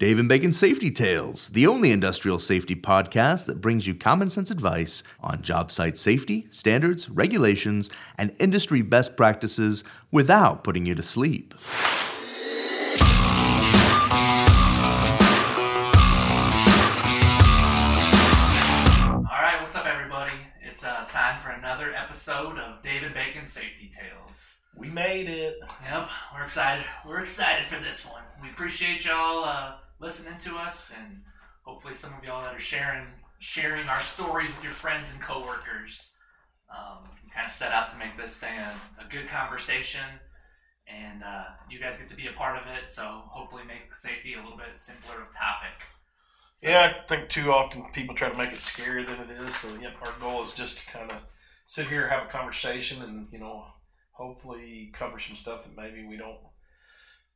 Dave and Bacon Safety Tales, the only industrial safety podcast that brings you common sense advice on job site safety, standards, regulations, and industry best practices without putting you to sleep. All right, what's up, everybody? It's uh, time for another episode of David Bacon Safety Tales. We made it. Yep, we're excited. We're excited for this one. We appreciate y'all uh, listening to us, and hopefully, some of y'all that are sharing sharing our stories with your friends and coworkers. Um, we kind of set out to make this thing a, a good conversation, and uh, you guys get to be a part of it. So hopefully, make safety a little bit simpler of topic. So- Yeah, I think too often people try to make it scarier than it is. So, yep, our goal is just to kind of sit here, have a conversation, and you know, hopefully cover some stuff that maybe we don't,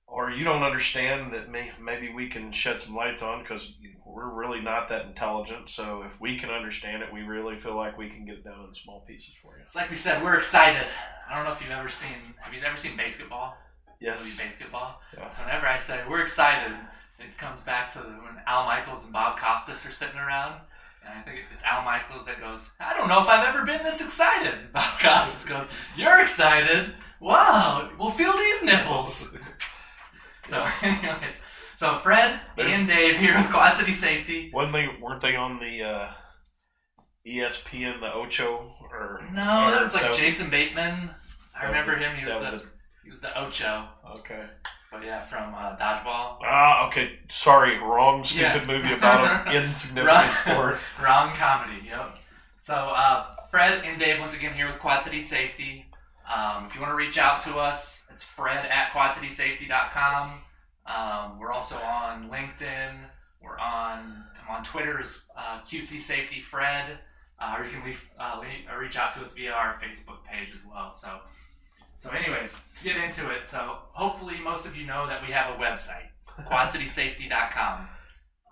or you don't understand that may, maybe we can shed some lights on because we're really not that intelligent. So, if we can understand it, we really feel like we can get it down in small pieces for you. It's like we said, we're excited. I don't know if you've ever seen. Have you ever seen BASEketball? Yes. Movie BASEketball. Yeah. So whenever I say we're excited, it comes back to when Al Michaels and Bob Costas are sitting around. And I think it's Al Michaels that goes, I don't know if I've ever been this excited. Bob Costas goes, You're excited? Wow, well, feel these nipples. So, anyways, so Fred There's- and Dave here with Quad City Safety. They? Weren't they on the uh, ESPN, the Ocho? Or No, that was like that was- Jason Bateman. I remember a- him. He was, that the was he was the Ocho. okay. But yeah, from uh, Dodgeball. Ah, okay. Sorry, wrong stupid Yeah. movie about an insignificant Wrong- sport. Wrong comedy. Yep. So uh, Fred and Dave once again here with Quad City Safety. Um, if you want to reach out to us, it's Fred at QuadCitySafety.com. Um, we're also on LinkedIn. We're on I'm on Twitter as uh, QC Safety Fred. Uh, or you can least uh, uh, reach out to us via our Facebook page as well. So, so anyways, to get into it. So hopefully most of you know that we have a website, QuadCitySafety.com.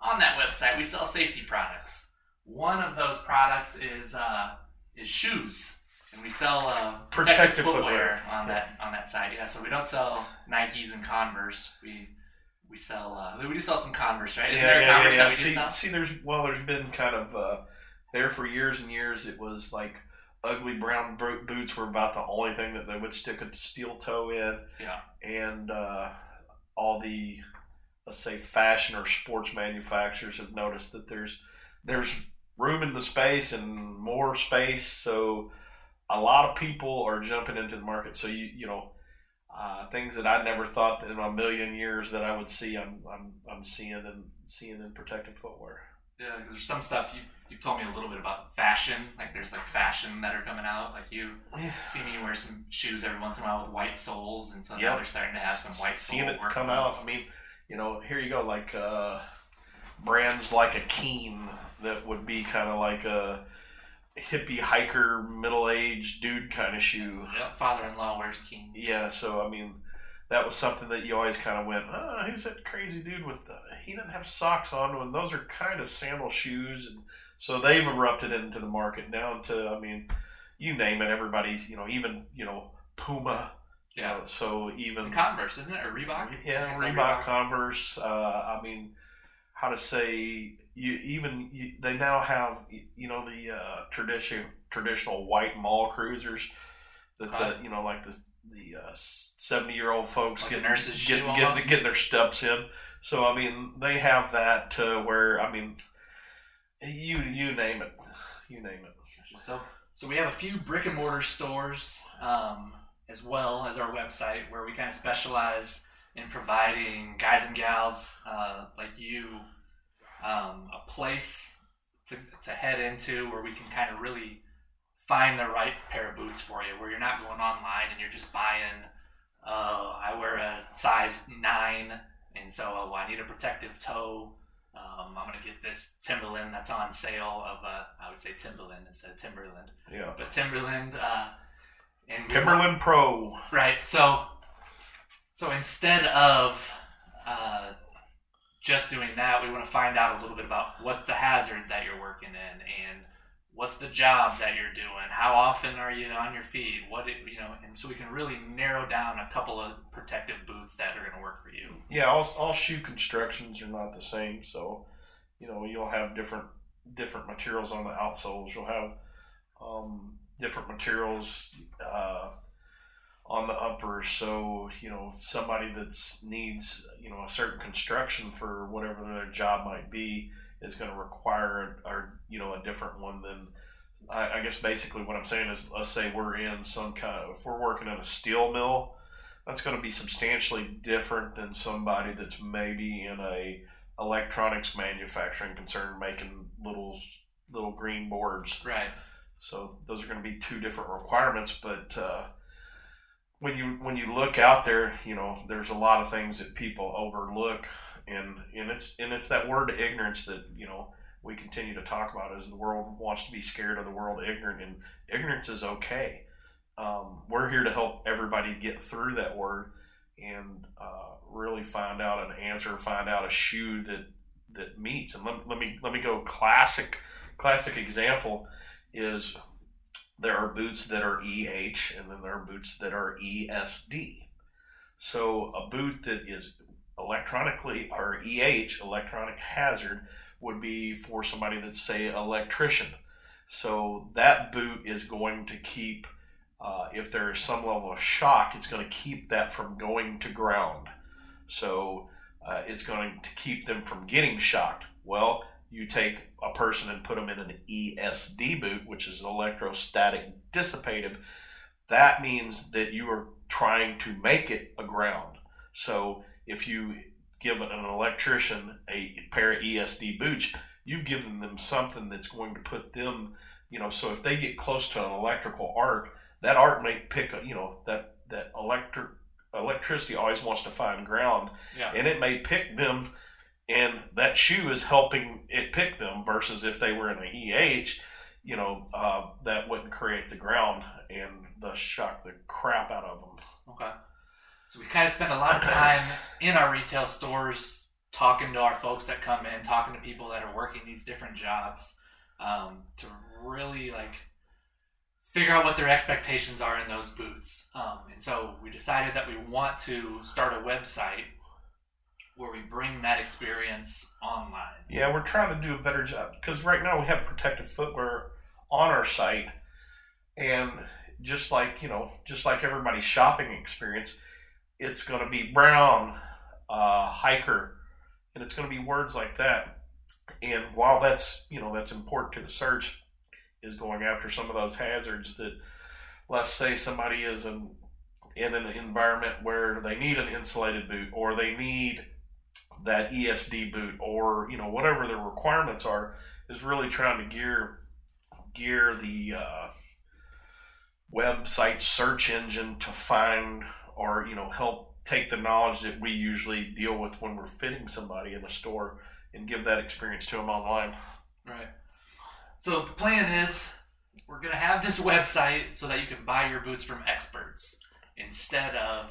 On that website, we sell safety products. One of those products is uh, is shoes, and we sell uh, Protective footwear. on that on that site. Yeah, so we don't sell Nikes and Converse. We we sell uh, we do sell some Converse, right? Isn't yeah, there Converse yeah, yeah. that we do See, sell? see, there's well, there's been kind of uh, there for years and years. It was like ugly brown bo- boots were about the only thing that they would stick a steel toe in. Yeah. and uh, all the let's say fashion or sports manufacturers have noticed that there's there's room in the space and more space so a lot of people are jumping into the market so you you know uh, things that I never thought that in a million years that I would see I'm I'm, I'm seeing and seeing in protective footwear Yeah, 'cause there's some stuff you you told me a little bit about fashion. Like there's like fashion that are coming out. Like you see me wear some shoes every once in a while with white soles, and so now they're starting to have some white seeing it come out. I mean, you know, here you go, like uh, brands like a Keen that would be kind of like a hippie hiker, middle aged dude kind of shoe. Yep, father-in-law wears Keens. Yeah, so I mean, that was something that you always kind of went, ah, who's that crazy dude with? The, he didn't have socks on, and those are kind of sandal shoes, and so they've erupted into the market now. to, I mean, you name it, everybody's, you know, even you know Puma. you Yeah. know, so even And Converse, isn't it? Or Reebok? yeah, that Reebok, Converse. Uh, I mean, how to say you even you, they now have you know the uh, tradition traditional white mall cruisers that Okay. the you know like the the seventy year old folks Like getting nurse's shoe getting, getting their steps in. So I mean, they have that to where I mean, you you name it, you name it. So, so we have a few brick and mortar stores, um, as well as our website, where we kind of specialize in providing guys and gals uh, like you um, a place to, to head into where we can kind of really find the right pair of boots for you, where you're not going online and you're just buying. Uh, I wear a size nine, and so oh, I need a protective toe. Um, I'm gonna get this Timberland that's on sale of uh, I would say Timberland instead of Timberland, Yeah, but Timberland. Uh, and Timberland Pro. Right. So, so instead of uh, just doing that, we want to find out a little bit about what the hazard that you're working in, and what's the job that you're doing? How often are you on your feet? What it, you know, and so we can really narrow down a couple of protective boots that are going to work for you. Yeah, all, all shoe constructions are not the same, so you know you'll have different different materials on the outsoles. You'll have um, different materials uh, on the upper. So you know somebody that's needs you know a certain construction for whatever their job might be is going to require a, or you know a different one than I, I guess basically what I'm saying is let's say we're in some kind of if we're working in a steel mill that's going to be substantially different than somebody that's maybe in a electronics manufacturing concern making little little green boards Right. so those are going to be two different requirements but uh, when you when you look out there you know there's a lot of things that people overlook. And and it's and it's that word ignorance that you know we continue to talk about is the world wants to be scared of the world ignorant and ignorance is okay. Um, we're here to help everybody get through that word and uh, really find out an answer find out a shoe that that meets. And let, let me let me go classic classic example is there are boots that are EH and then there are boots that are ESD. So a boot that is electronically or EH, electronic hazard, would be for somebody that's say electrician. So that boot is going to keep, uh, if there is some level of shock, it's going to keep that from going to ground. So uh, it's going to keep them from getting shocked. Well, you take a person and put them in an ESD boot, which is an electrostatic dissipative, that means that you are trying to make it a ground. So if you give an electrician a pair of ESD boots, you've given them something that's going to put them, you know, so if they get close to an electrical arc, that arc may pick a, you know, that that electric electricity always wants to find ground, Yeah. and it may pick them and that shoe is helping it pick them versus if they were in an EH, you know, uh, that wouldn't create the ground and the shock the crap out of them. Okay. So we kind of spend a lot of time in our retail stores talking to our folks that come in, talking to people that are working these different jobs, um, to really like figure out what their expectations are in those boots. Um, and so we decided that we want to start a website where we bring that experience online. Yeah, we're trying to do a better job because right now we have protective footwear on our site, and just like you know, just like everybody's shopping experience, it's going to be brown, uh, hiker, and it's going to be words like that. And while that's you know that's important to the search, is going after some of those hazards that, let's say somebody is in in an environment where they need an insulated boot or they need that ESD boot or you know whatever the requirements are is really trying to gear gear the uh, website search engine to find or you know help take the knowledge that we usually deal with when we're fitting somebody in a store and give that experience to them online. Right. So the plan is we're going to have this website so that you can buy your boots from experts instead of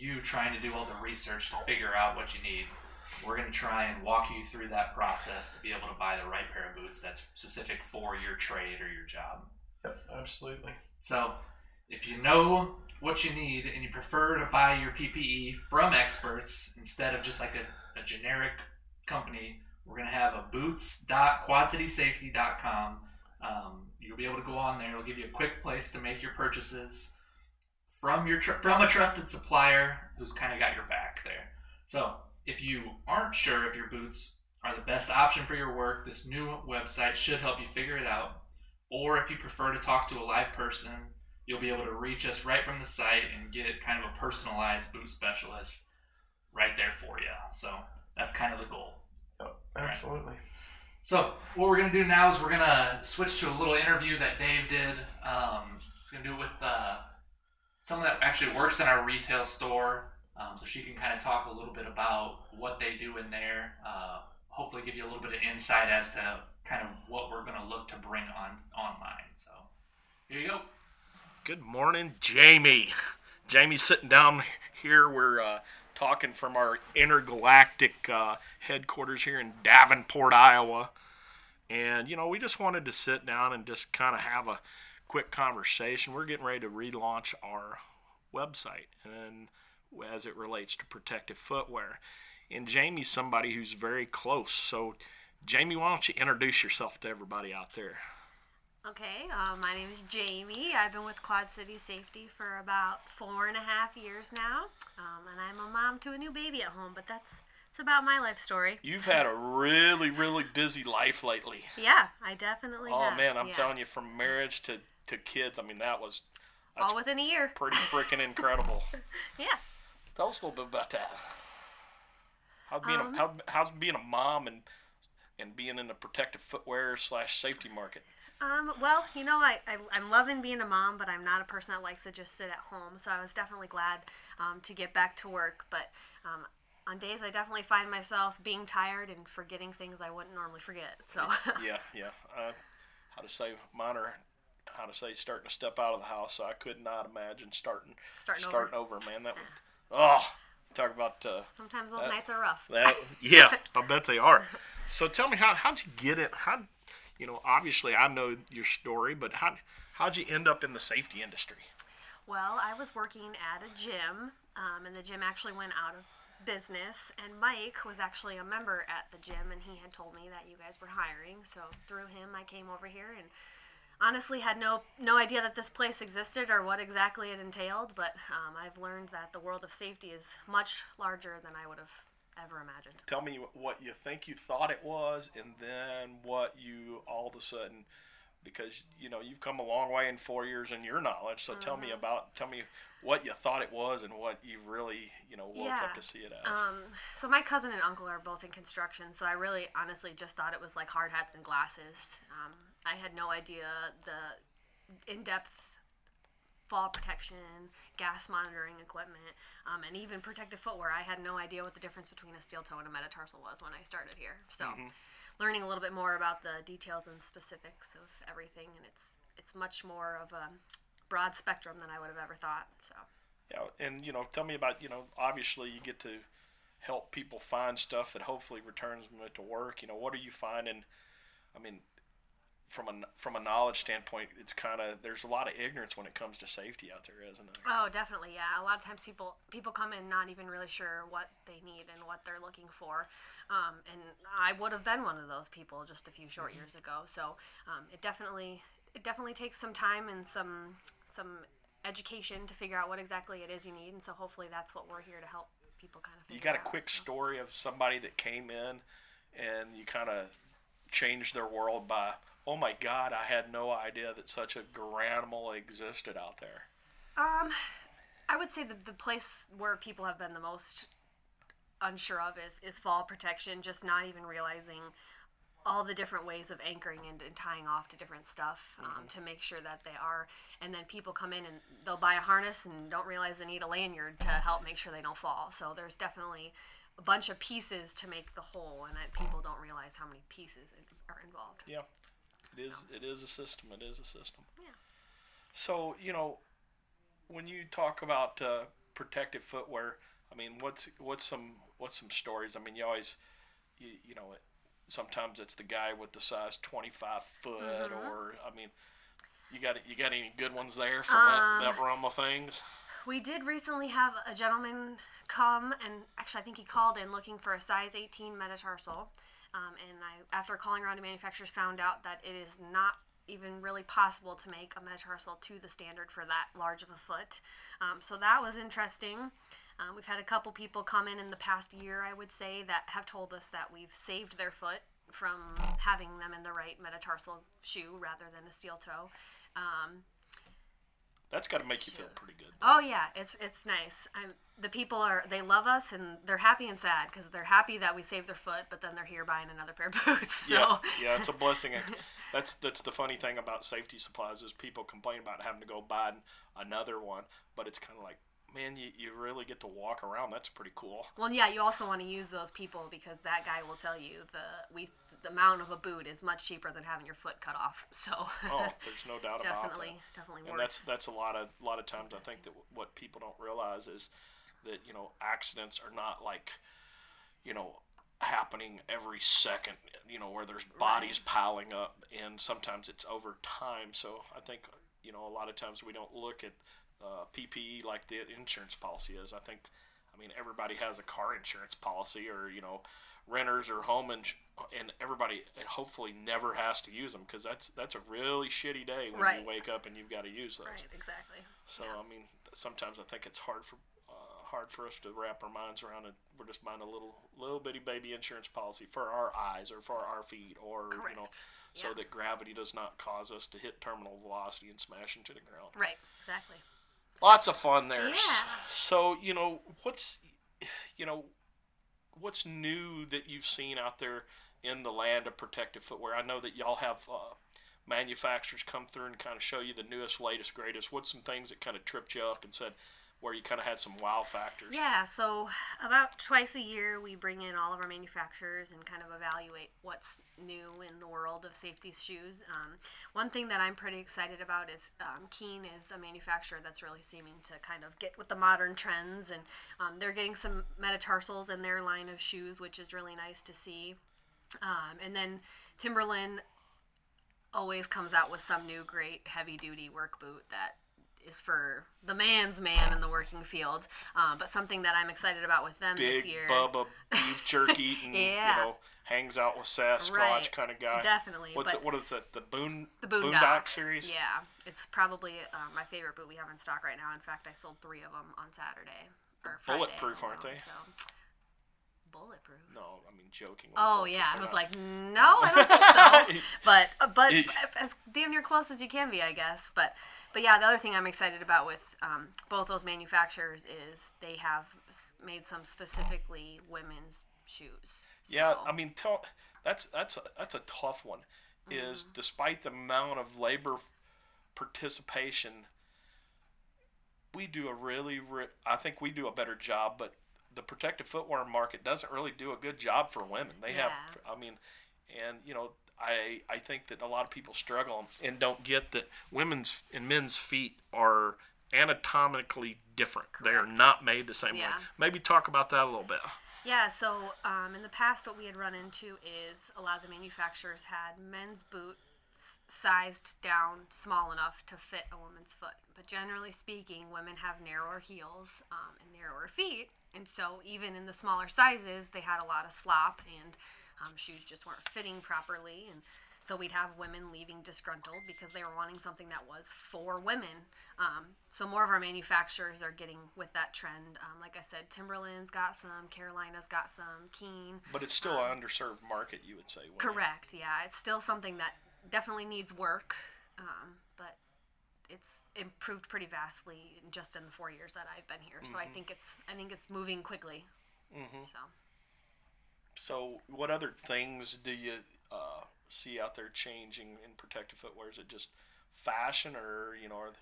you trying to do all the research to figure out what you need. We're going to try and walk you through that process to be able to buy the right pair of boots that's specific for your trade or your job. Yep, absolutely. So, if you know what you need and you prefer to buy your PPE from experts instead of just like a, a generic company, we're going to have a boots.quadcitysafety.com. Um, you'll be able to go on there. It'll give you a quick place to make your purchases from your tr- from a trusted supplier who's kind of got your back there. So, if you aren't sure if your boots are the best option for your work, this new website should help you figure it out. Or if you prefer to talk to a live person, you'll be able to reach us right from the site and get kind of a personalized boot specialist right there for you. So that's kind of the goal. Yep, absolutely. So what we're gonna do now is we're gonna switch to a little interview that Dave did. Um, it's gonna do it with uh, someone that actually works in our retail store, um, so she can kind of talk a little bit about what they do in there. Uh, hopefully, give you a little bit of insight as to kind of what we're gonna look to bring on online. So here you go. Good morning, Jamie. Jamie's sitting down here. We're uh, talking from our intergalactic uh, headquarters here in Davenport, Iowa. And, you know, we just wanted to sit down and just kind of have a quick conversation. We're getting ready to relaunch our website and as it relates to protective footwear. And Jamie's somebody who's very close. So, Jamie, why don't you introduce yourself to everybody out there? Okay, uh, my name is Jamie. I've been with Quad City Safety for about four and a half years now, um, and I'm a mom to a new baby at home. But that's that's about my life story. You've had a really, really busy life lately. Yeah, I definitely. Oh have. man, I'm yeah. telling you, from marriage to to kids, I mean that was all within a year. pretty freaking incredible. Yeah. Tell us a little bit about that. How's being Um, a, how, how's being a mom and and being in the protective footwear slash safety market? Um, well, you know, I, I, I'm loving being a mom, but I'm not a person that likes to just sit at home. So I was definitely glad um, to get back to work. But um, on days I definitely find myself being tired and forgetting things I wouldn't normally forget. So yeah, yeah. Uh, how to say mine are how to say starting to step out of the house. So I could not imagine starting starting, starting over. over. man. That would oh talk about uh, Sometimes those that- nights are rough. That yeah, I bet they are. So tell me how how'd you get it? How you know? Obviously, I know your story, but how how'd you end up in the safety industry? Well, I was working at a gym, um, and the gym actually went out of business. And Mike was actually a member at the gym, and he had told me that you guys were hiring. So through him, I came over here and honestly had no no idea that this place existed or what exactly it entailed. But um, I've learned that the world of safety is much larger than I would have ever imagined. Tell me what you think you thought it was, and then what you all of a sudden, because you know you've come a long way in four years in your knowledge. So tell me Mhm. about tell me what you thought it was and what you really you know woke Yeah. up to see it as. Um, so my cousin and uncle are both in construction, so I really honestly just thought it was like hard hats and glasses. Um, I had no idea the in-depth fall protection, gas monitoring equipment, um, and even protective footwear. I had no idea what the difference between a steel toe and a metatarsal was when I started here. So, Mhm. learning a little bit more about the details and specifics of everything, and it's it's much more of a broad spectrum than I would have ever thought. So. Yeah, and you know, tell me about you know, obviously you get to help people find stuff that hopefully returns them to work. You know, what are you finding? I mean, from a from a knowledge standpoint, it's kind of there's a lot of ignorance when it comes to safety out there, isn't there? Oh, definitely, yeah. A lot of times people people come in not even really sure what they need and what they're looking for, um, and I would have been one of those people just a few short years ago. So um, it definitely it definitely takes some time and some some education to figure out what exactly it is you need, and so hopefully that's what we're here to help people kind of. You got a out, quick so. story of somebody that came in and you kind of changed their world by, oh my God, I had no idea that such a animal existed out there. Um, I would say the the place where people have been the most unsure of is is fall protection. Just not even realizing all the different ways of anchoring and, and tying off to different stuff um, to make sure that they are. And then people come in and they'll buy a harness and don't realize they need a lanyard to help make sure they don't fall. So there's definitely a bunch of pieces to make the whole, and that people don't realize how many pieces are involved. Yeah, it is. It is a system. It is a system. Yeah. So you know, when you talk about uh, protective footwear, I mean, what's what's some what's some stories? I mean, you always, you, you know, it, sometimes it's the guy with the size twenty five foot, Mhm. or I mean, you got you got any good ones there from Um, that, that realm of things? We did recently have a gentleman come, and actually, I think he called in looking for a size 18 metatarsal. Um, and I, after calling around to manufacturers, found out that it is not even really possible to make a metatarsal to the standard for that large of a foot. Um, so that was interesting. Um, we've had a couple people come in in the past year, I would say, that have told us that we've saved their foot from having them in the right metatarsal shoe rather than a steel toe. Um, That's got to make you feel pretty good. Oh yeah, it's it's nice. I'm the people are they love us and they're happy and sad because they're happy that we saved their foot, but then they're here buying another pair of boots. So Yeah, yeah, it's a blessing. That's that's the funny thing about safety supplies is people complain about having to go buy another one, but it's kind of like, man, you, you really get to walk around. That's pretty cool. well, yeah, you also want to use those people because that guy will tell you the we the amount of a boot is much cheaper than having your foot cut off. So Oh, there's no doubt about it. definitely that. definitely And worth. that's that's a lot of lot of times I think that what people don't realize is that you know accidents are not like, you know, happening every second, you know, where there's bodies piling up, and sometimes it's over time. So I think, you know, a lot of times we don't look at uh, PPE like the insurance policy is. I think, I mean, everybody has a car insurance policy, or you know, renters or home ins- and everybody hopefully never has to use them because that's that's a really shitty day when Right. you wake up and you've got to use those. Right, exactly. So Yeah. I mean, sometimes I think it's hard for uh, hard for us to wrap our minds around it. We're just buying a little little bitty baby insurance policy for our eyes or for our feet or Correct. you know, so Yeah. that gravity does not cause us to hit terminal velocity and smash into the ground. Right, exactly. Lots of fun there. Yeah. So you know what's you know what's new that you've seen out there in the land of protective footwear? I know that y'all have uh, manufacturers come through and kind of show you the newest, latest, greatest. What's some things that kind of tripped you up and said where you kind of had some wow factors? Yeah, so about twice a year we bring in all of our manufacturers and kind of evaluate what's new in the world of safety shoes. Um, one thing that I'm pretty excited about is um, Keen is a manufacturer that's really seeming to kind of get with the modern trends, and um, they're getting some metatarsals in their line of shoes, which is really nice to see. Um, and then Timberland always comes out with some new great heavy duty work boot that is for the man's man in the working field. Um, but something that I'm excited about with them Big this year. Bubba beef jerky eating, Yeah. you know, hangs out with Sasquatch Right. kind of guy. Definitely. What's it? What is it? The Boon the Boondock, Boondock series? Yeah, it's probably uh, my favorite boot we have in stock right now. In fact, I sold three of them on Saturday. Or Friday Bulletproof, aren't they? So. Bulletproof. No, I mean joking. Oh yeah, I was like, no, I don't think so. but uh, but as damn near close as you can be, I guess. But but yeah, the other thing I'm excited about with um, both those manufacturers is they have made some specifically women's shoes. Yeah, I mean, tell, that's that's a, that's a tough one. Is Mm-hmm. despite the amount of labor participation, we do a really, re- I think we do a better job, but the protective footwear market doesn't really do a good job for women. They have, I mean, and you know, I I think that a lot of people struggle and don't get that women's and men's feet are anatomically different. They are not made the same way. Maybe talk about that a little bit. Yeah, so um, in the past, what we had run into is a lot of the manufacturers had men's sized down small enough to fit a woman's foot. But generally speaking, women have narrower heels um, and narrower feet. And so, even in the smaller sizes, they had a lot of slop and um, shoes just weren't fitting properly. And so, we'd have women leaving disgruntled because they were wanting something that was for women. Um, so, more of our manufacturers are getting with that trend. Um, like I said, Timberland's got some, Carolina's got some, Keen. But it's still an underserved market, you would say. it? Correct. Yeah, it's still something that definitely needs work, um, but it's improved pretty vastly just in the four years that I've been here. So I think it's I think it's moving quickly. Mhm. So So, what other things do you uh, see out there changing in protective footwear? Is it just fashion, or you know, are,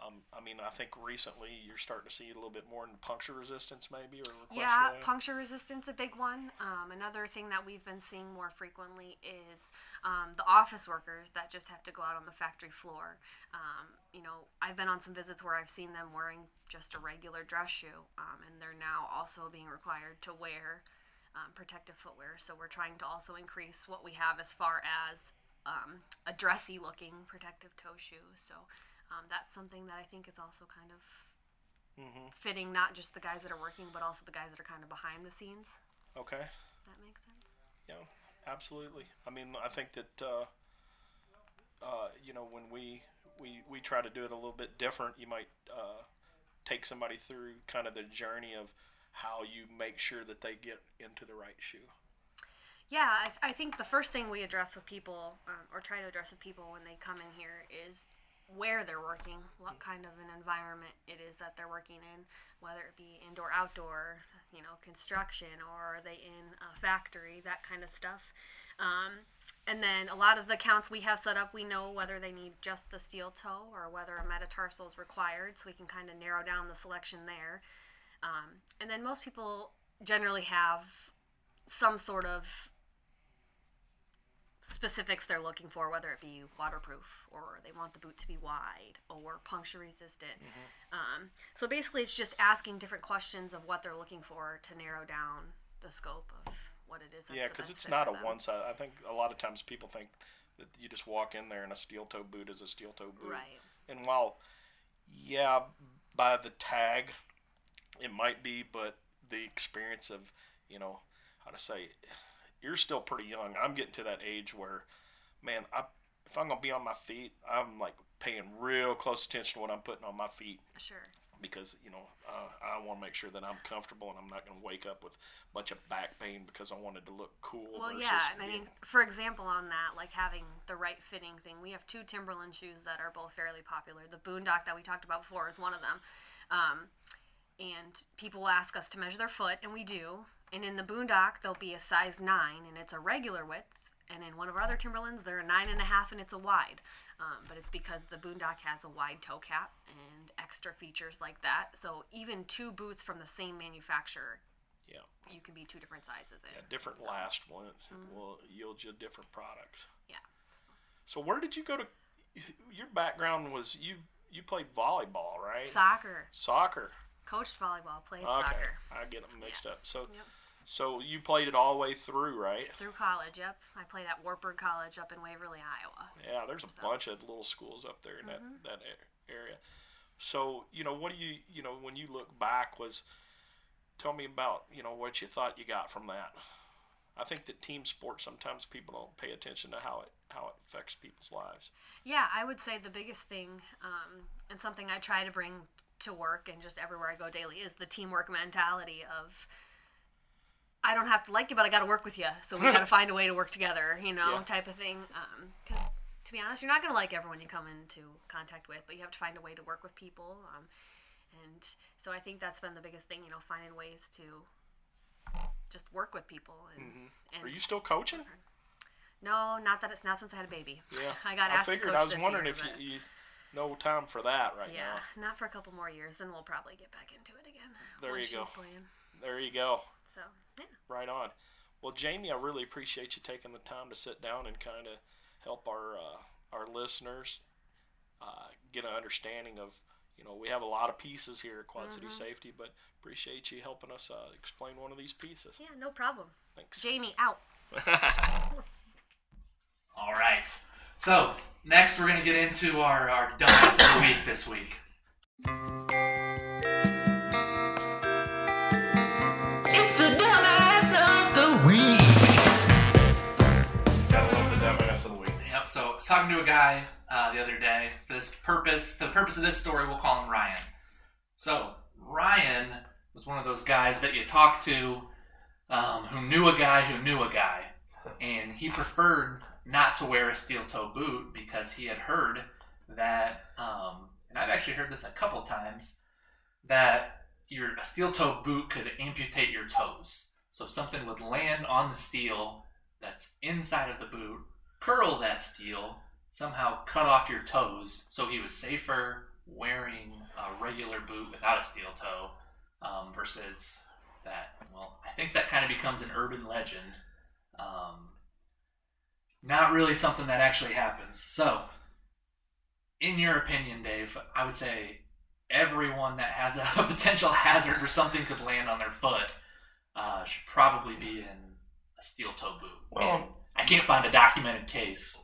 um, I mean, I think recently you're starting to see a little bit more in puncture resistance, maybe, or request yeah, that? puncture resistance a big one. Um, another thing that we've been seeing more frequently is um, the office workers that just have to go out on the factory floor. Um, you know, I've been on some visits where I've seen them wearing just a regular dress shoe, um, and they're now also being required to wear um, protective footwear. So we're trying to also increase what we have as far as um, a dressy looking protective toe shoe. So um, that's something that I think is also kind of Mhm. fitting not just the guys that are working, but also the guys that are kind of behind the scenes. Okay. That makes sense. Yeah, absolutely. I mean, I think that uh, uh, you know when we we we try to do it a little bit different, you might uh, take somebody through kind of the journey of how you make sure that they get into the right shoe. Yeah, I, I think the first thing we address with people, um, or try to address with people when they come in here, is where they're working, what kind of an environment it is that they're working in, whether it be indoor, outdoor, you know, construction, or are they in a factory, that kind of stuff. Um, and then a lot of the counts we have set up, we know whether they need just the steel toe or whether a metatarsal is required, so we can kind of narrow down the selection there. Um, and then most people generally have some sort of specifics they're looking for, whether it be waterproof or they want the boot to be wide or puncture resistant. Um, so basically, it's just asking different questions of what they're looking for to narrow down the scope of what it is. Yeah, because it's not a them. one size. I think a lot of times people think that you just walk in there and a steel toe boot is a steel toe boot. Right. And while, yeah, by the tag, it might be, but the experience of, you know, how to say, you're still pretty young. I'm getting to that age where, man, I, if I'm gonna be on my feet, I'm like paying real close attention to what I'm putting on my feet Sure. because you know uh, I want to make sure that I'm comfortable and I'm not going to wake up with a bunch of back pain because I wanted to look cool. Well, yeah, and I mean, for example, on that, like having the right fitting thing, we have two Timberland shoes that are both fairly popular. The Boondock that we talked about before is one of them. Um, and people ask us to measure their foot, and we do. And in the Boondock, there'll be a size nine, and it's a regular width. And in one of our other Timberlands, they're a nine and a half, and it's a wide. Um, but it's because the Boondock has a wide toe cap and extra features like that. So even two boots from the same manufacturer, Yeah. you can be two different sizes in. yeah, different So- last ones Mhm. will yield you different products. Yeah. So where did you go to? Your background was you you played volleyball, right? Soccer. Soccer. Coached volleyball, played Okay, soccer. I get them mixed up. So Yep. So you played it all the way through, right? Through college, yep. I played at Wartburg College up in Waverly, Iowa. Yeah, there's a So- bunch of little schools up there in Mhm. that that area. So you know, what do you you know when you look back was, tell me about you know what you thought you got from that. I think that team sports sometimes people don't pay attention to how it how it affects people's lives. Yeah, I would say the biggest thing, um, and something I try to bring to work and just everywhere I go daily, is the teamwork mentality of I don't have to like you, but I got to work with you. So we got to find a way to work together, you know, Yeah. type of thing. Because to be honest, you're not going to like everyone you come into contact with, but you have to find a way to work with people. Um, and so I think that's been the biggest thing, you know, finding ways to just work with people. And, hmm and Are you still coaching? No, not that it's not since I had a baby. Yeah, I got I asked to figured. coach I was this wondering year, if but- you, you no time for that right yeah, now. Yeah, not for a couple more years. Then we'll probably get back into it again. There you go. Playing. There you go. So yeah, Right on. Well, Jamie, I really appreciate you taking the time to sit down and kind of help our uh, our listeners uh, get an understanding of. You know, we have a lot of pieces here at Quad City Mhm. Safety, but appreciate you helping us uh, explain one of these pieces. yeah, no problem. Thanks. Jamie out. All right. So next, we're gonna get into our our dummies of the week this week. Talking to a guy uh, the other day for this purpose. For the purpose of this story, we'll call him Ryan. So Ryan was one of those guys that you talk to, um, who knew a guy who knew a guy, and he preferred not to wear a steel toe boot because he had heard that, um, and I've actually heard this a couple times, that your a steel toe boot could amputate your toes. So something would land on the steel that's inside of the boot, curl that steel, somehow cut off your toes. So he was safer wearing a regular boot without a steel toe um, versus that. Well, I think that kind of becomes an urban legend. Um, not really something that actually happens. So, in your opinion, Dave, I would say everyone that has a potential hazard where something could land on their foot uh, should probably be in a steel toe boot. Well, I can't find a documented case.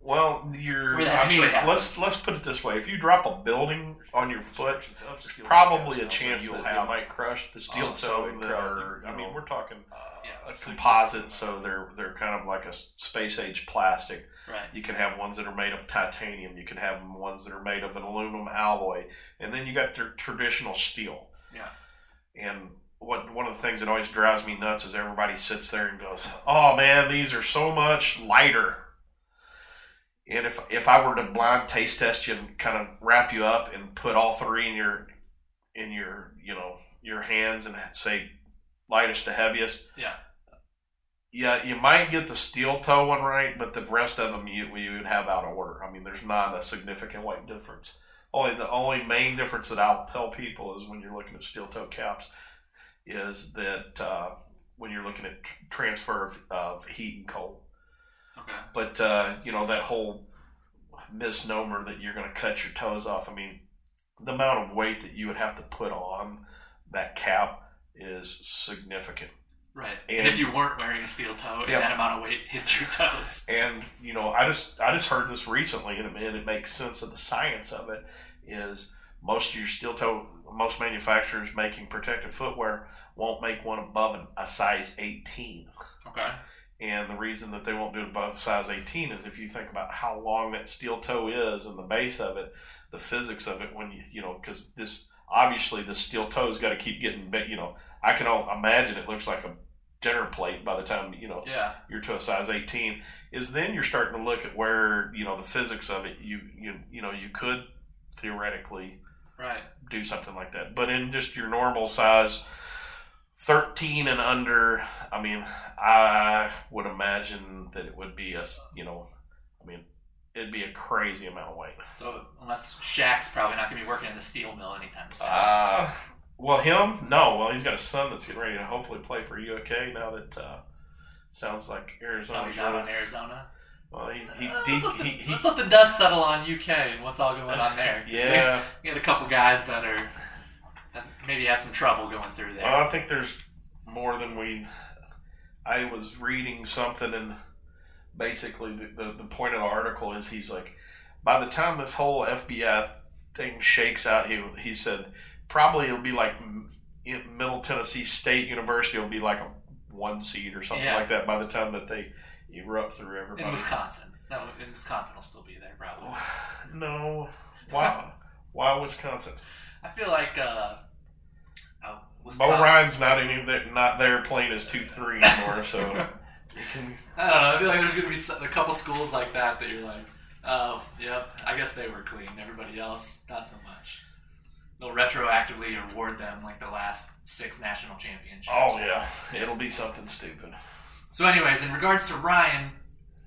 Well, you're. Where I actually mean, let's let's put it this way: if you drop a building on your foot, Of probably a chance that you'll it have, might crush the steel toe that are. I mean, we're talking uh, a composite, so they're they're kind of like a space age plastic. Right. You can have ones that are made of titanium. You can have ones that are made of an aluminum alloy, and then you got your traditional steel. Yeah. And what one of the things that always drives me nuts is everybody sits there and goes, "Oh man, these are so much lighter." And if if I were to blind taste test you and kind of wrap you up and put all three in your in your you know your hands and say lightest to heaviest, Yeah. yeah, you might get the steel toe one right, but the rest of them you you would have out of order. I mean, there's not a significant weight difference. Only the only main difference that I'll tell people is when you're looking at steel toe caps, is that uh, when you're looking at tr- transfer of, of heat and cold. Okay. But uh, you know that whole misnomer that you're going to cut your toes off. I mean, the amount of weight that you would have to put on that cap is significant. Right. And, And- if you weren't wearing a steel toe, and Yeah. that amount of weight hits your toes. And you know, I just I just heard this recently, and it, and it makes sense of the science of it. Is most of your steel toe, most manufacturers making protective footwear won't make one above an, a size 18. Okay. And the reason that they won't do it above size 18 is if you think about how long that steel toe is and the base of it, the physics of it, when you, you know, because this obviously the steel toe's got to keep getting big. You know, I can all imagine it looks like a dinner plate by the time, you know, Yeah. you're to a size 18 is then you're starting to look at where you know the physics of it you you you know you could theoretically Right. do something like that but in just your normal size 13 and under i mean i would imagine that it would be a you know i mean it'd be a crazy amount of weight So unless Shaq's probably not gonna be working in the steel mill anytime soon. uh well him no well he's got a son that's getting ready to hopefully play for uk now that uh sounds like Arizona. oh, he's out on Arizona. Well, he, he, Uh, let's, let the, he, he, let's let the dust settle on UK and what's all going on there. yeah. We had a couple guys that are that maybe had some trouble going through there. Well, I think there's more than we. I was reading something, and basically the, the, the point of the article is he's like, by the time this whole FBI thing shakes out, he he said probably it'll be like Middle Tennessee State University will be like a one seed or something Yeah. like that by the time that they erupt through everybody. in Wisconsin. No, in Wisconsin will still be there probably. No, why? why Wisconsin? I feel like uh, oh, Bo Ryan's not any there, not there playing as two three anymore, so can. I don't know. I feel like there's gonna be some- a couple schools like that that you're like, oh, yep. I guess they were clean. Everybody else, not so much. They'll retroactively award them like the last six national championships. Oh yeah, it'll be something stupid. So, anyways, in regards to Ryan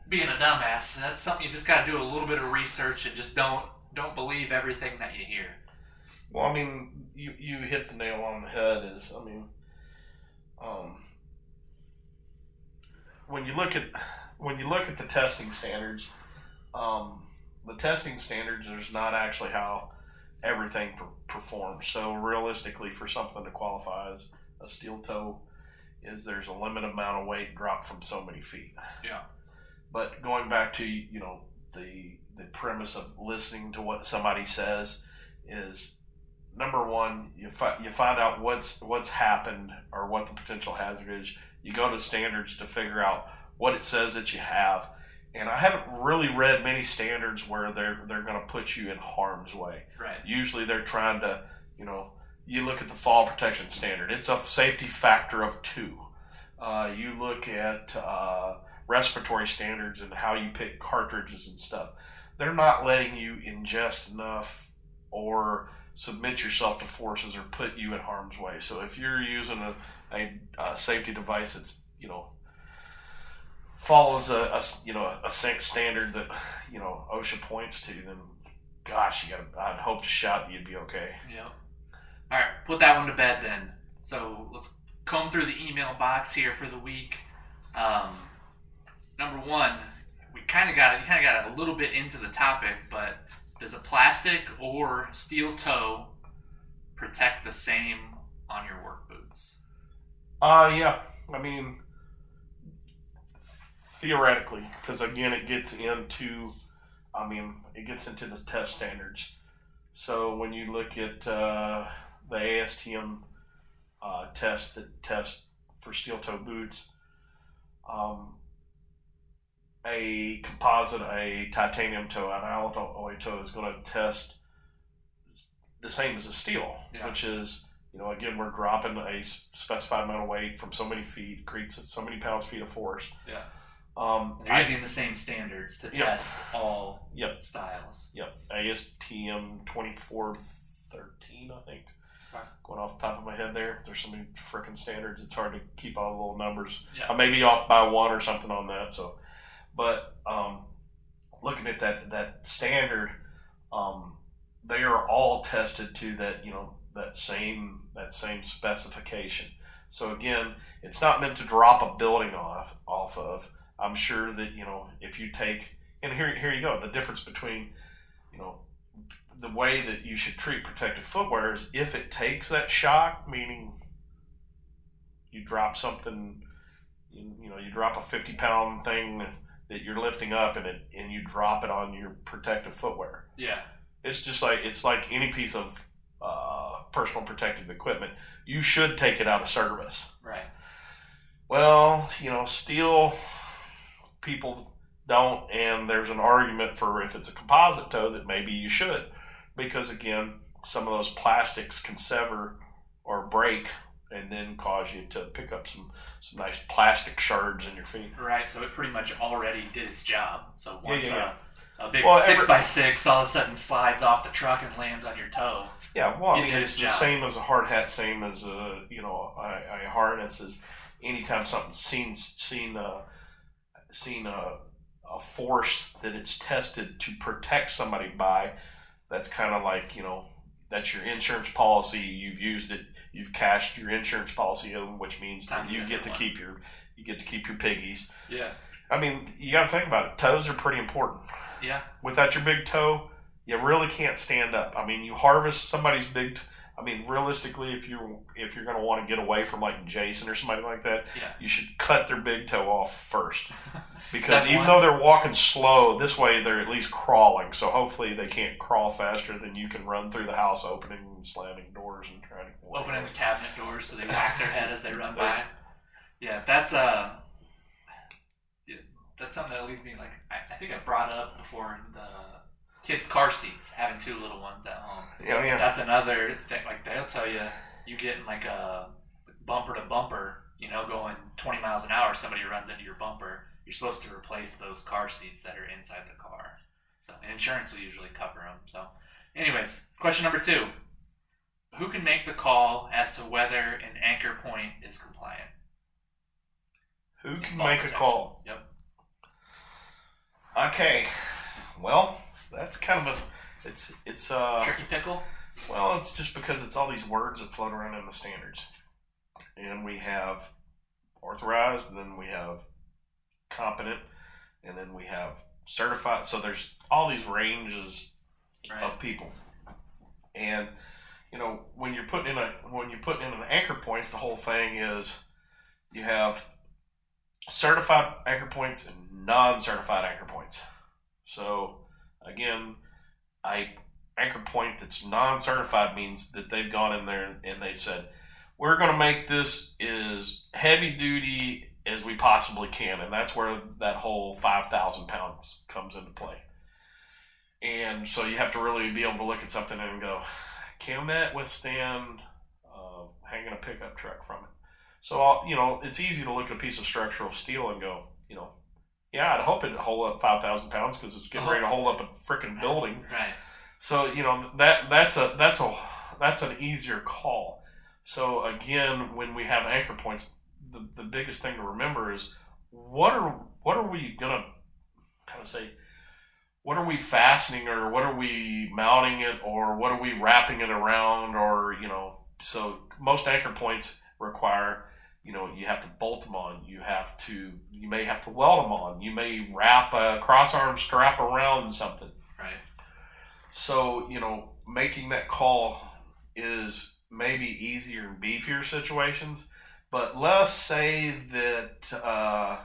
being a dumbass, that's something you just gotta do a little bit of research and just don't don't believe everything that you hear. Well, I mean, you you hit the nail on the head. Is I mean, um, when you look at when you look at the testing standards, um, the testing standards is not actually how everything per- performs. So realistically, for something to qualify as a steel toe, is there's a limited amount of weight dropped from so many feet. Yeah. But going back to you know the the premise of listening to what somebody says is number one you fi- you find out what's what's happened or what the potential hazard is. You go to standards to figure out what it says that you have. And I haven't really read many standards where they're they're going to put you in harm's way. Right. Usually they're trying to, you know, you look at the fall protection standard. It's a safety factor of two. Uh, you look at uh, respiratory standards and how you pick cartridges and stuff. They're not letting you ingest enough or submit yourself to forces or put you in harm's way. So if you're using a, a, a safety device that's you know follows a you know a standard that you know OSHA points to, then gosh, you got I'd hope to shout you'd be okay. Yep. All right, put that one to bed then. So let's comb through the email box here for the week. Um, number one, we kind of got you kind of got a little bit into the topic, but does a plastic or steel toe protect the same on your work boots? Uh yeah, I mean theoretically, because again, it gets into, I mean, it gets into the test standards. So when you look at uh, the ASTM uh, test that test for steel toe boots, um, a composite, a titanium toe, an alloy toe is going to test the same as a steel, Yeah. which is you know, again, we're dropping a specified amount of weight from so many feet, creates so many pounds feet of force. Yeah. Um, they're I- using the same standards to Yep. test all Yep. styles. Yep, ASTM twenty four thirteen, I think. Going off the top of my head, there, there's so many freaking standards. It's hard to keep all the little numbers. Yeah. I may be off by one or something on that. So, but um, looking at that that standard, um, they are all tested to that you know that same that same specification. So again, it's not meant to drop a building off off of. I'm sure that you know if you take and here here you go the difference between you know the way that you should treat protective footwear is if it takes that shock, meaning you drop something, you, you know, you drop a fifty pound thing that you're lifting up, and it and you drop it on your protective footwear. Yeah. It's just like it's like any piece of uh, personal protective equipment. You should take it out of service. Right. Well, you know, steel people don't, and there's an argument for if it's a composite toe that maybe you should, because again, some of those plastics can sever or break and then cause you to pick up some some nice plastic shards in your feet. Right. So it pretty much already did its job. So Yeah, once yeah, A, a big Well, six every- by six all of a sudden slides off the truck and lands on your toe. Yeah, well, I mean, it's its the same as a hard hat, same as a you know a, a harness is. Anytime something's seen seen uh, seen a, a force that it's tested to protect somebody by, that's kind of like you know that's your insurance policy. You've used it. You've cashed your insurance policy which means that you get to keep your you get to keep your piggies. Yeah. I mean, you got to think about it. Toes are pretty important Yeah. without your big toe, you really can't stand up. I mean, you harvest somebody's big. T- I mean, realistically, if you if you're going to want to get away from like Jason or somebody like that, Yeah. you should cut their big toe off first. Because even one. though they're walking slow, this way they're at least crawling. So hopefully they can't crawl faster than you can run through the house, opening and slamming doors and trying to Opening the cabinet doors so they whack their head as they run by. Yeah, that's uh, yeah, that's something that leaves me like I, I think I brought up before the kids' car seats having two little ones at home. Yeah, oh, yeah. That's another thing. Like they'll tell you, you get in like a bumper to bumper, you know, going 20 miles an hour. Somebody runs into your bumper. You're supposed to replace those car seats that are inside the car. So insurance will usually cover them. So, anyways, question number two: Who can make the call as to whether an anchor point is compliant? Who can make a call? Yep. Okay. Well, that's kind of a. It's it's uh. Tricky pickle. Well, it's just because it's all these words that float around in the standards. And we have authorized, and then we have competent, and then we have certified. So there's all these ranges Right. of people. And you know, when you're putting in a when you're putting in an anchor point, the whole thing is you have certified anchor points and non-certified anchor points. So again, I anchor point that's non-certified means that they've gone in there and they said we're going to make this as heavy duty as we possibly can and that's where that whole 5000 pounds comes into play. And so you have to really be able to look at something and go can that withstand uh, hanging a pickup truck from it? So I'll, you know it's easy to look at a piece of structural steel and go you know yeah i'd hope it'd hold up 5000 pounds because it's getting ready to hold up a freaking building Right. so you know that that's a that's a that's an easier call. So again, when we have anchor points, the, the biggest thing to remember is what are what are we gonna kind of say? What are we fastening, or what are we mounting it, or what are we wrapping it around, or you know? So most anchor points require you know you have to bolt them on you have to you may have to weld them on you may wrap a cross arm strap around something Right. so, you know, making that call is maybe easier in beefier situations. But let's say that, uh,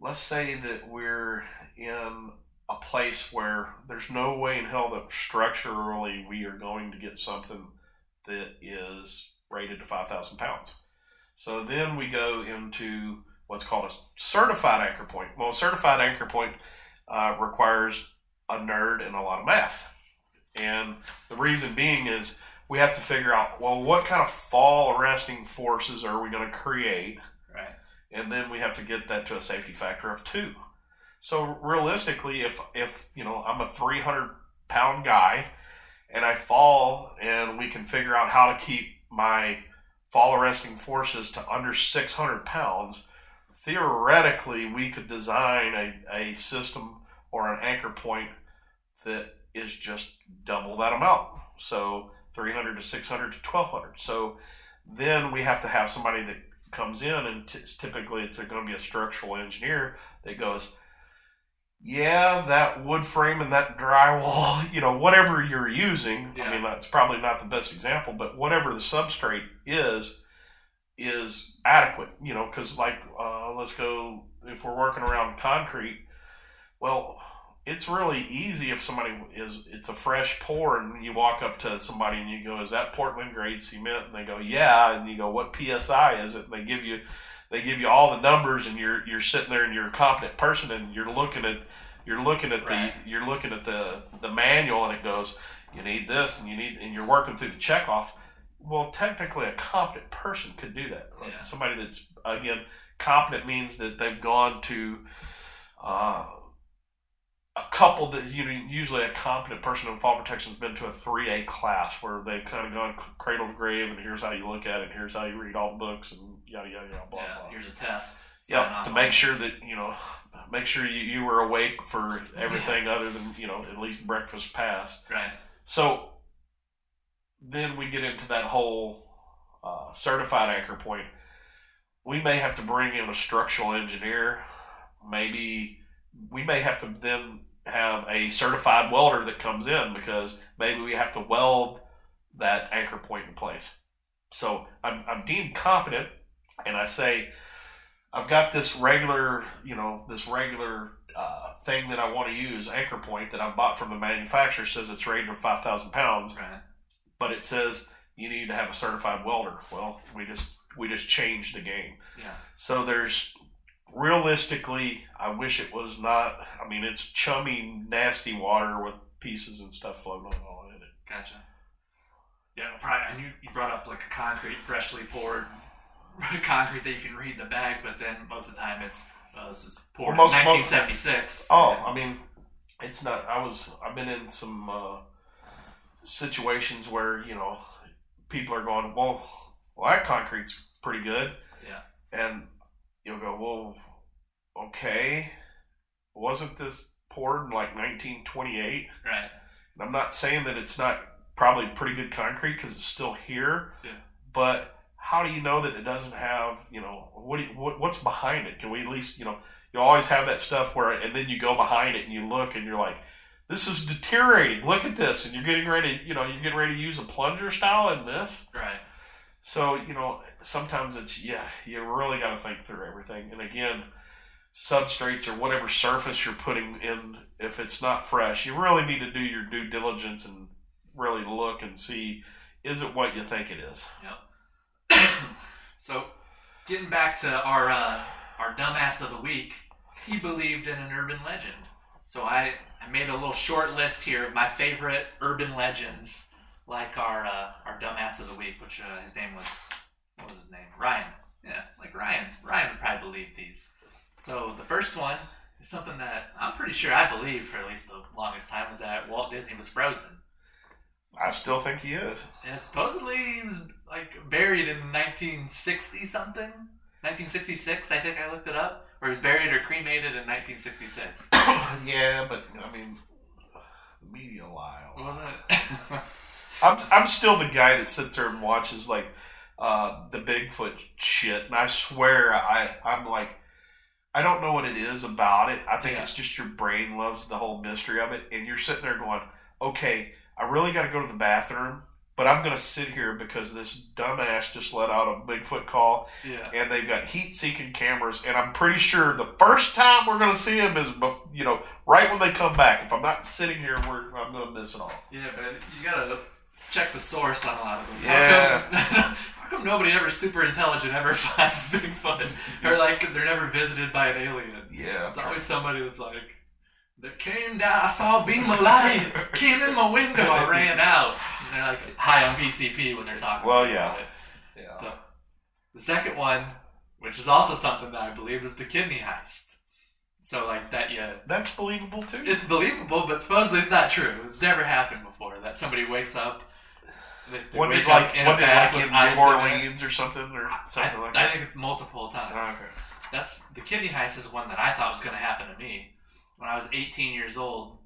let's say that we're in a place where there's no way in hell that structurally we are going to get something that is rated to 5,000 pounds. So then we go into what's called a certified anchor point. Well, a certified anchor point uh, requires a nerd and a lot of math. And the reason being is we have to figure out well, what kind of fall arresting forces are we going to create? Right. And then we have to get that to a safety factor of two. So realistically, if if you know I'm a 300 pound guy and I fall, and we can figure out how to keep my fall arresting forces to under 600 pounds, theoretically we could design a, a system or an anchor point that is just double that amount. So 300 to 600 to 1200. So then we have to have somebody that comes in, and t- typically it's going to be a structural engineer that goes, yeah, that wood frame and that drywall, you know, whatever you're using. Yeah. I mean, that's probably not the best example, but whatever the substrate is, is adequate. You know, because like uh, let's go if we're working around concrete. Well, it's really easy if somebody is it's a fresh pour and you walk up to somebody and you go, "Is that Portland grade cement?" And they go, "Yeah," and you go, "What psi is it?" And they give you they give you all the numbers and you're you're sitting there and you're a competent person and you're looking at you're looking at Right. the you're looking at the the manual and it goes you need this and you need and you're working through the checkoff well technically a competent person could do that Like, Yeah. somebody that's again competent means that they've gone to uh, a couple that you know usually a competent person in fall protection has been to a 3a class where they've kind of gone cradle to grave and here's how you look at it and here's how you read all the books and yada yada yada blah yeah, blah here's a test. Yeah, to make sure that you know, make sure you, you were awake for everything other than you know at least breakfast passed. Right. So then we get into that whole uh, certified anchor point. We may have to bring in a structural engineer. Maybe we may have to then have a certified welder that comes in because maybe we have to weld that anchor point in place. So I'm, I'm deemed competent, and I say, I've got this regular, you know, this regular uh, thing that I want to use, anchor point that I bought from the manufacturer says it's rated for 5,000 pounds, Right. but it says you need to have a certified welder. Well, we just we just changed the game. Yeah. So there's realistically, I wish it was not. I mean, it's chummy, nasty water with pieces and stuff floating all in it. Gotcha. Yeah, probably. I knew you brought up like a concrete, freshly poured concrete that you can read the bag, but then most of the time it's uh, this was poured Well, most- in 1976. Oh, and- I mean, it's not. I was. I've been in some uh, situations where you know people are going, well, well, that concrete's pretty good. Yeah. And you'll go, well, okay, wasn't this poured in like 1928? right. And I'm not saying that it's not probably pretty good concrete because it's still here. Yeah. But how do you know that it doesn't have, you know, what, you, what what's behind it? Can we at least, you know, you always have that stuff where, and then you go behind it and you look and you're like, this is deteriorating. Look at this, and you're getting ready, you know, you're getting ready to use a plunger style in this. Right. So you know, sometimes it's yeah, you really got to think through everything. And again, substrates or whatever surface you're putting in, if it's not fresh, you really need to do your due diligence and really look and see is it what you think it is. Yep. so, getting back to our uh, our dumbass of the week, he believed in an urban legend. So I, I made a little short list here of my favorite urban legends, like our uh, our dumbass of the week, which uh, his name was what was his name? Ryan. Yeah, like Ryan. Ryan would probably believe these. So the first one is something that I'm pretty sure I believed for at least the longest time was that Walt Disney was frozen. I still think he is. And supposedly he was like buried in 1960 something, 1966. I think I looked it up, or he was buried or cremated in 1966. yeah, but I mean, media lie. Wasn't it? I'm I'm still the guy that sits there and watches like uh, the Bigfoot shit, and I swear I I'm like I don't know what it is about it. I think Yeah. it's just your brain loves the whole mystery of it, and you're sitting there going, okay, I really got to go to the bathroom, but I'm gonna sit here because this dumbass just let out a Bigfoot call, yeah. and they've got heat-seeking cameras, and I'm pretty sure the first time we're gonna see them is bef- you know right when they come back. If I'm not sitting here, we're I'm gonna miss it all. Yeah, man, you gotta check the source on a lot of them. Yeah. How come, how come nobody ever super intelligent ever finds Bigfoot? Or like they're never visited by an alien? Yeah, It's always somebody that's like, that came down, I saw a beam of light, came in my window, I ran out. And they're like high on PCP when they're talking Well, yeah. yeah. So, the second one, which is also something that I believe is the kidney heist. So like that, yeah, That's believable too. it's believable, but supposedly it's not true. It's never happened before that somebody wakes up. They, they wake it like up in a bath like with in New. Orleans or something or I, something like I that? think it's multiple times. Okay. That's the kidney heist is one that I thought was going to happen to me when I was 18 years old.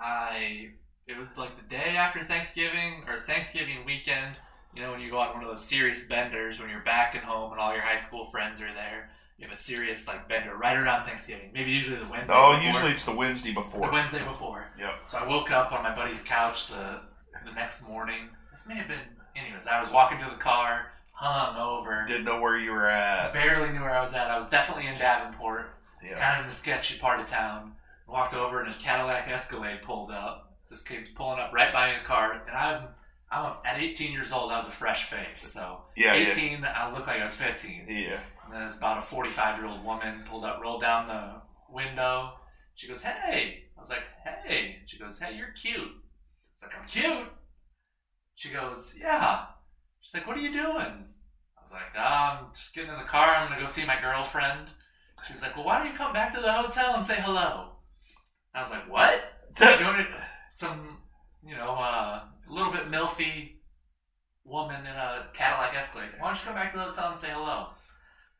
I it was like the day after Thanksgiving or Thanksgiving weekend. You know when you go on one of those serious benders when you're back at home and all your high school friends are there. You have a serious like bender right around Thanksgiving. Maybe usually the Wednesday. No, before. usually it's the Wednesday before. the. Wednesday before. Yep. So I woke up on my buddy's couch the the next morning. This may have been, anyways. I was walking to the car, hung over. Didn't know where you were at. Barely knew where I was at. I was definitely in Davenport, Yeah. kind of in the sketchy part of town. Walked over and a Cadillac Escalade pulled up. Just came pulling up right by a car, and I'm I'm a, at 18 years old. I was a fresh face, so Yeah, yeah. 18, I looked like I was 15. Yeah. And then it's about a 45 year old woman pulled up, rolled down the window. She goes, Hey. I was like, Hey. She goes, Hey, you're cute. It's like, I'm cute. She goes, Yeah. She's like, What are you doing? I was like, oh, I'm just getting in the car. I'm going to go see my girlfriend. She's like, Well, why don't you come back to the hotel and say hello? I was like, What? Some, you know, uh, a little bit milfy woman in a Cadillac Escalade. Why don't you come back to the hotel and say hello?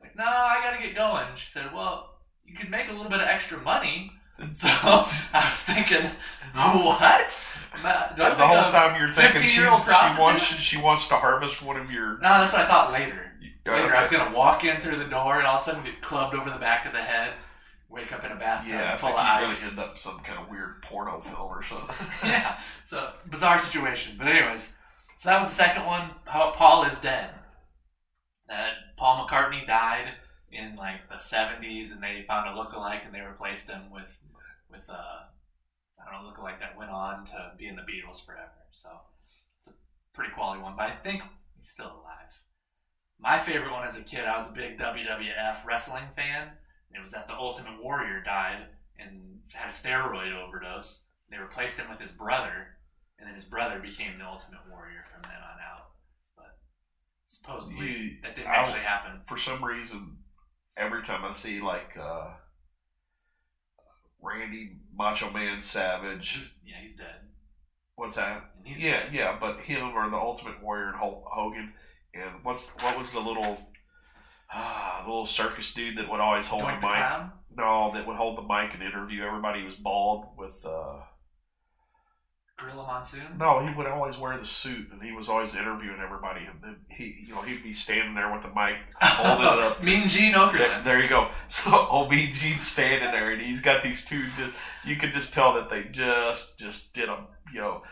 Like, no, I gotta get going. She said, well, you could make a little bit of extra money. And So I was thinking, what? Ma- do I the think whole time you're thinking she, she wants she wants to harvest one of your. No, that's what I thought later. Later, I was gonna walk in through the door and all of a sudden get clubbed over the back of the head, wake up in a bathtub Yeah, full of ice. really end up some kind of weird porno film or something. yeah, so bizarre situation. But anyways, so that was the second one. Pa- Paul is dead. That Paul McCartney died in like the '70s, and they found a lookalike, and they replaced him with with uh, I don't know, lookalike that went on to be in the Beatles forever. So it's a pretty quality one, but I think he's still alive. My favorite one as a kid, I was a big WWF wrestling fan. It was that the Ultimate Warrior died and had a steroid overdose. They replaced him with his brother, and then his brother became the Ultimate Warrior from then on out. Supposedly You- that didn't I- actually happen. For some reason, every time I see like uh, Randy Macho Man Savage, Just yeah, he's dead. what's that? Yeah, dead. yeah, but him or the Ultimate Warrior and Hulk Hogan, and what's what was the little ah the little circus dude that would always hold Doink the the mic? clown. No, that would hold the mic and interview everybody. He was bald with. uh Gorilla Monsoon. No, he would always wear the suit, and he was always interviewing everybody. And then he, you know, he'd be standing there with the mic, holding it up. mean Gene There, Okerlund. there you go. So OBG's standing there, and he's got these two. You could just tell that they just just did a you know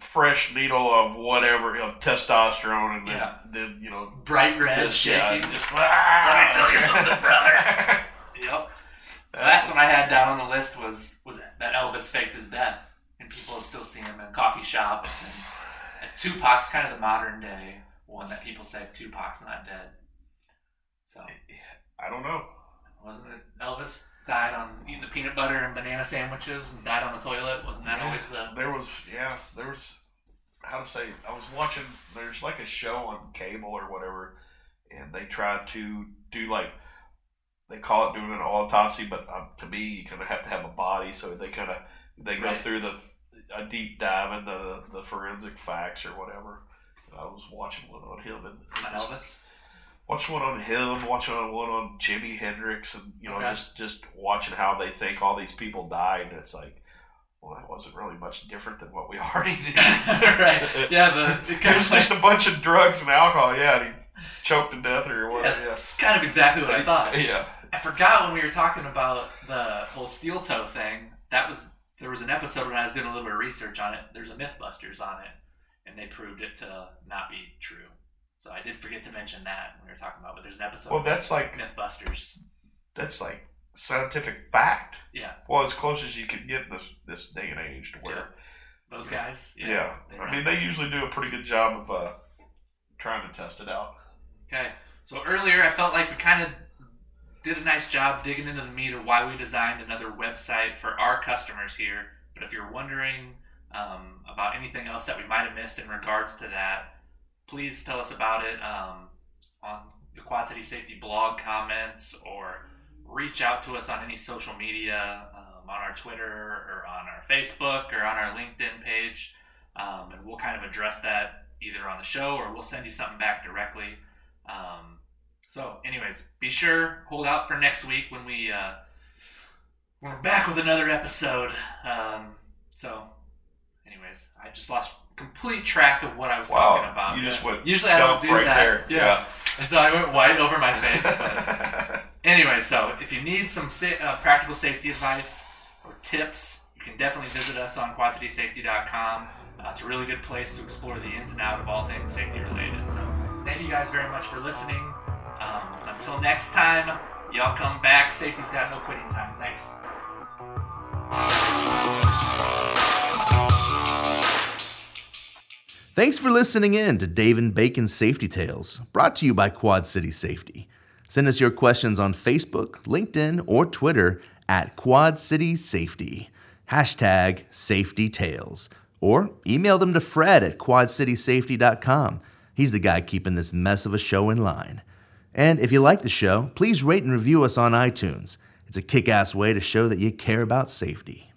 fresh needle of whatever of testosterone, and then, Yeah. then you know Bright red, just, yeah, shaking. just, Let me tell you ah! something, brother. Yep. The last one I had down on the list was was that Elvis faked his death, and people have still seen him in coffee shops. And, and Tupac's kind of the modern day one that people say Tupac's not dead. So I don't know. wasn't it Elvis died on eating the peanut butter and banana sandwiches and died on the toilet? Wasn't that Yeah. always the There was, yeah, there was, how to say, I was watching, there's like a show on cable or whatever, and they tried to do like, they call it doing an autopsy, but um, to me, you kind of have to have a body, so they kind of, they go Right. through the, a deep dive into the, the forensic facts or whatever. I was watching one on him and on Elvis? watch one on him, watch one on Jimi Hendrix, and you know, Okay. just just watching how they think all these people died, and it's like, well, that wasn't really much different than what we already knew. right. Yeah, the, it was just a bunch of drugs and alcohol. Yeah, and he choked to death or yeah, whatever. Yeah, it's kind of exactly what I thought. Yeah, I forgot when we were talking about the whole steel toe thing. That was there was an episode when I was doing a little bit of research on it. There's a MythBusters on it, and they proved it to not be true. So I did forget to mention that when we were talking about. But there's an episode well, that's like MythBusters. that's like scientific fact. Yeah, Well, as close as you can get this this day and age to where, those guys. yeah, they I mean, they usually do a pretty good job of uh, trying to test it out. Okay, so earlier I felt like we kind of did a nice job digging into the meat of why we designed another website for our customers here. But if you're wondering um, about anything else that we might have missed in regards to that, please tell us about it um, on the Quad City Safety blog comments or reach out to us on any social media, um, on our Twitter or on our Facebook or on our LinkedIn page. Um, and we'll kind of address that either on the show or we'll send you something back directly. Um, so, anyways, be sure hold out for next week when we uh, when we're back with another episode. Um, so, anyways, I just lost complete track of what I was Wow, talking about. you just went Usually I don't do right that. there. Yeah. So I went white over my face. But anyway, so if you need some uh, practical safety advice or tips, you can definitely visit us on quadcitysafety.com. Uh, it's a really good place to explore the ins and out of all things safety related. So thank you guys very much for listening. Um, until next time, y'all come back. Safety's got no quitting time. Thanks. Thanks for listening in to Dave and Bacon Safety Tales, brought to you by Quad City Safety. Send us your questions on Facebook, LinkedIn, or Twitter at Quad City Safety. Hashtag Safety Tales. Or email them to Fred at quadcitysafety.com. He's the guy keeping this mess of a show in line. And if you like the show, please rate and review us on iTunes. It's a kick ass way to show that you care about safety.